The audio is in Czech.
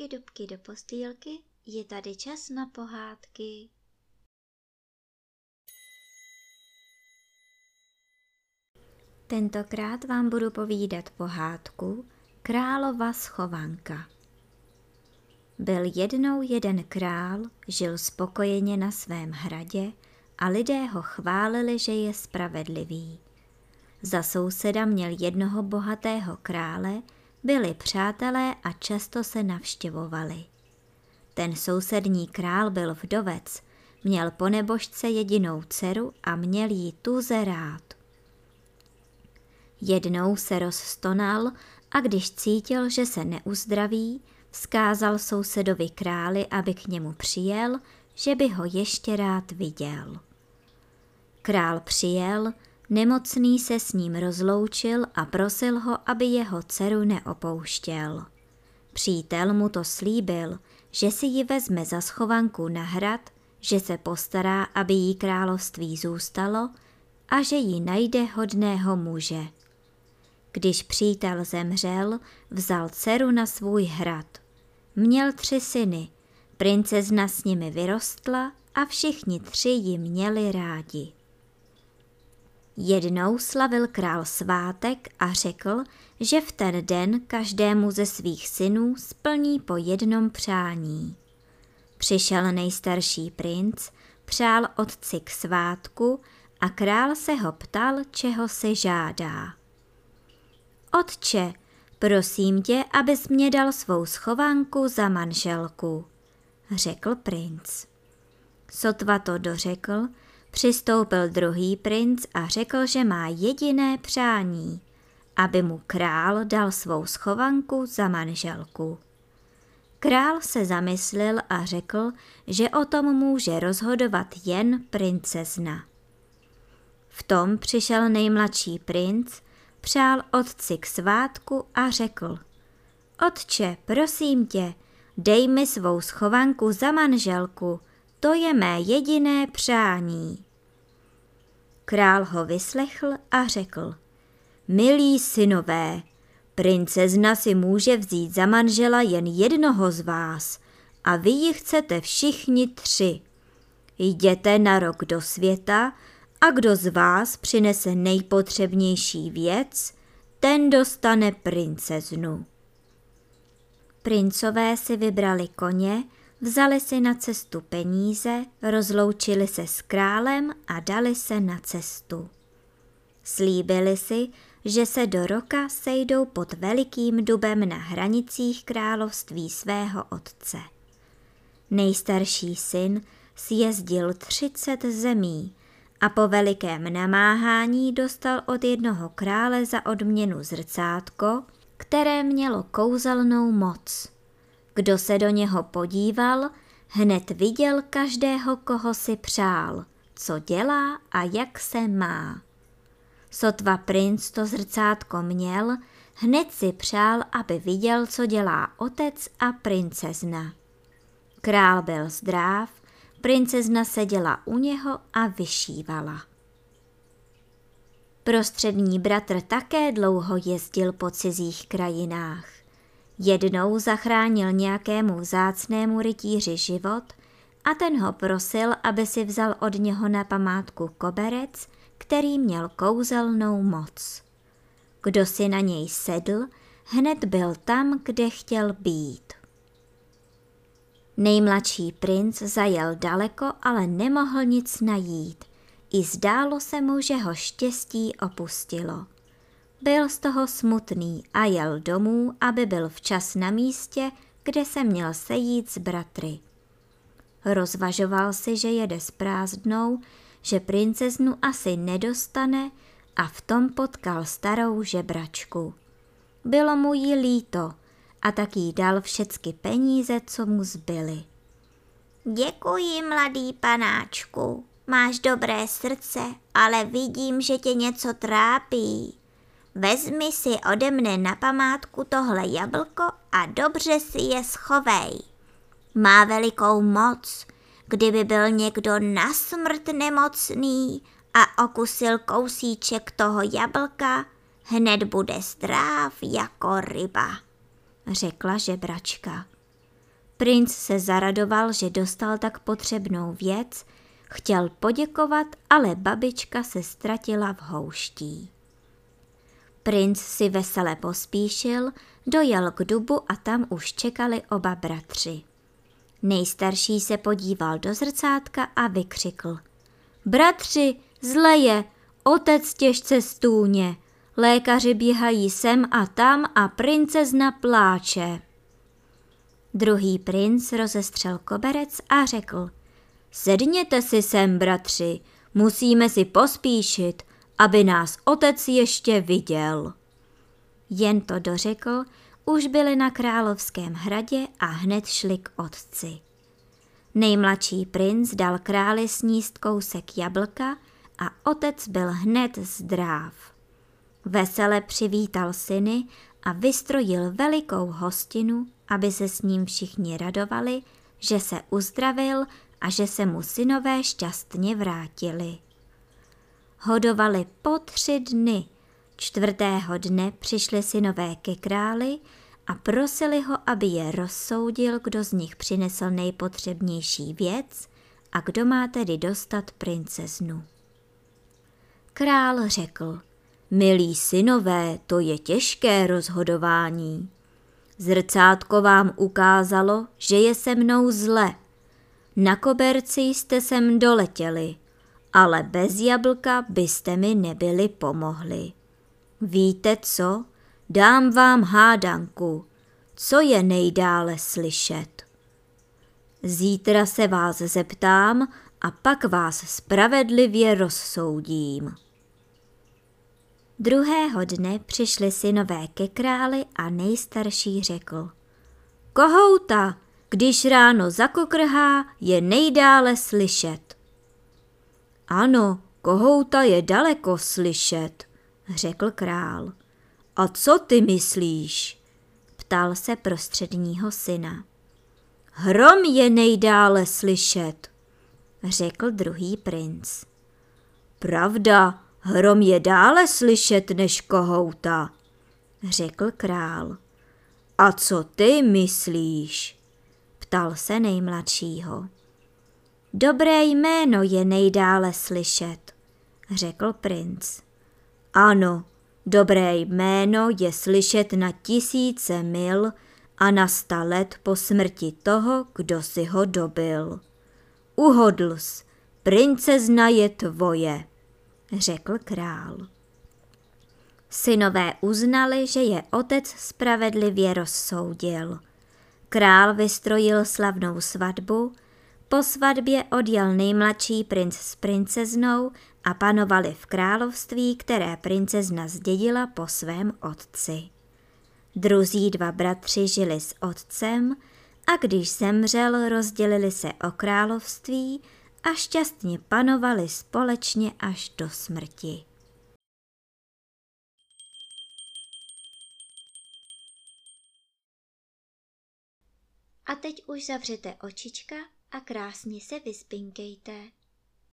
dubky, dubky do postýlky, je tady čas na pohádky. Tentokrát vám budu povídat pohádku Králova schovanka. Byl jednou jeden král, žil spokojeně na svém hradě a lidé ho chválili, že je spravedlivý. Za souseda měl jednoho bohatého krále, byli přátelé a často se navštěvovali. Ten sousední král byl vdovec, měl po nebožce jedinou dceru a měl jí tuze rád. Jednou se rozstonal a když cítil, že se neuzdraví, vzkázal sousedovi králi, aby k němu přijel, že by ho ještě rád viděl. Král přijel, Nemocný se s ním rozloučil a prosil ho, aby jeho dceru neopouštěl. Přítel mu to slíbil, že si ji vezme za schovanku na hrad, že se postará, aby jí království zůstalo a že ji najde hodného muže. Když přítel zemřel, vzal dceru na svůj hrad. Měl tři syny, princezna s nimi vyrostla a všichni tři ji měli rádi. Jednou slavil král svátek a řekl, že v ten den každému ze svých synů splní po jednom přání. Přišel nejstarší princ, přál otci k svátku a král se ho ptal, čeho si žádá. Otče, prosím tě, abys mě dal svou schovanku za manželku, řekl princ. Sotva to dořekl, Přistoupil druhý princ a řekl, že má jediné přání, aby mu král dal svou schovanku za manželku. Král se zamyslel a řekl, že o tom může rozhodovat jen princezna. V tom přišel nejmladší princ, přál otci k svátku a řekl Otče, prosím tě, dej mi svou schovanku za manželku, to je mé jediné přání. Král ho vyslechl a řekl, milí synové, princezna si může vzít za manžela jen jednoho z vás a vy ji chcete všichni tři. Jděte na rok do světa a kdo z vás přinese nejpotřebnější věc, ten dostane princeznu. Princové si vybrali koně, Vzali si na cestu peníze, rozloučili se s králem a dali se na cestu. Slíbili si, že se do roka sejdou pod velikým dubem na hranicích království svého otce. Nejstarší syn sjezdil třicet zemí a po velikém namáhání dostal od jednoho krále za odměnu zrcátko, které mělo kouzelnou moc. Kdo se do něho podíval, hned viděl každého, koho si přál, co dělá a jak se má. Sotva princ to zrcátko měl, hned si přál, aby viděl, co dělá otec a princezna. Král byl zdráv, princezna seděla u něho a vyšívala. Prostřední bratr také dlouho jezdil po cizích krajinách. Jednou zachránil nějakému vzácnému rytíři život a ten ho prosil, aby si vzal od něho na památku koberec, který měl kouzelnou moc. Kdo si na něj sedl, hned byl tam, kde chtěl být. Nejmladší princ zajel daleko, ale nemohl nic najít. I zdálo se mu, že ho štěstí opustilo. Byl z toho smutný a jel domů, aby byl včas na místě, kde se měl sejít s bratry. Rozvažoval si, že jede s prázdnou, že princeznu asi nedostane a v tom potkal starou žebračku. Bylo mu jí líto a tak jí dal všecky peníze, co mu zbyly. Děkuji, mladý panáčku. Máš dobré srdce, ale vidím, že tě něco trápí. Vezmi si ode mne na památku tohle jablko a dobře si je schovej. Má velikou moc. Kdyby byl někdo na smrt nemocný a okusil kousíček toho jablka, hned bude zdráv jako ryba, řekla žebračka. Princ se zaradoval, že dostal tak potřebnou věc, chtěl poděkovat, ale babička se ztratila v houští. Princ si vesele pospíšil, dojel k dubu a tam už čekali oba bratři. Nejstarší se podíval do zrcátka a vykřikl. Bratři, zle je, otec těžce stůně, lékaři běhají sem a tam a princezna pláče. Druhý princ rozestřel koberec a řekl, sedněte si sem, bratři, musíme si pospíšit, aby nás otec ještě viděl. Jen to dořekl, už byli na královském hradě a hned šli k otci. Nejmladší princ dal králi sníst kousek jablka a otec byl hned zdráv. Vesele přivítal syny a vystrojil velikou hostinu, aby se s ním všichni radovali, že se uzdravil a že se mu synové šťastně vrátili. Hodovali po tři dny. Čtvrtého dne přišli synové ke králi a prosili ho, aby je rozsoudil, kdo z nich přinesl nejpotřebnější věc a kdo má tedy dostat princeznu. Král řekl, milí synové, to je těžké rozhodování. Zrcátko vám ukázalo, že je se mnou zle. Na koberci jste sem doletěli, ale bez jablka byste mi nebyli pomohli. Víte co? Dám vám hádanku. Co je nejdále slyšet? Zítra se vás zeptám a pak vás spravedlivě rozsoudím. Druhého dne přišli synové ke králi a nejstarší řekl. Kohouta, když ráno zakokrhá, je nejdále slyšet. Ano, kohouta je daleko slyšet, řekl král. A co ty myslíš? Ptal se prostředního syna. Hrom je nejdále slyšet, řekl druhý princ. Pravda, hrom je dále slyšet než kohouta, řekl král. A co ty myslíš? Ptal se nejmladšího. Dobré jméno je nejdále slyšet, řekl princ. Ano, Dobré jméno je slyšet na tisíce mil a na sta let po smrti toho, kdo si ho dobil. Uhodls, princezna je tvoje, řekl král. Synové uznali, že je otec spravedlivě rozsoudil. Král vystrojil slavnou svatbu, po svatbě odjel nejmladší princ s princeznou a panovali v království, které princezna zdědila po svém otci. Druzí dva bratři žili s otcem a když zemřel, rozdělili se o království a šťastně panovali společně až do smrti. A teď už zavřete očička a krásně se vyspinkejte.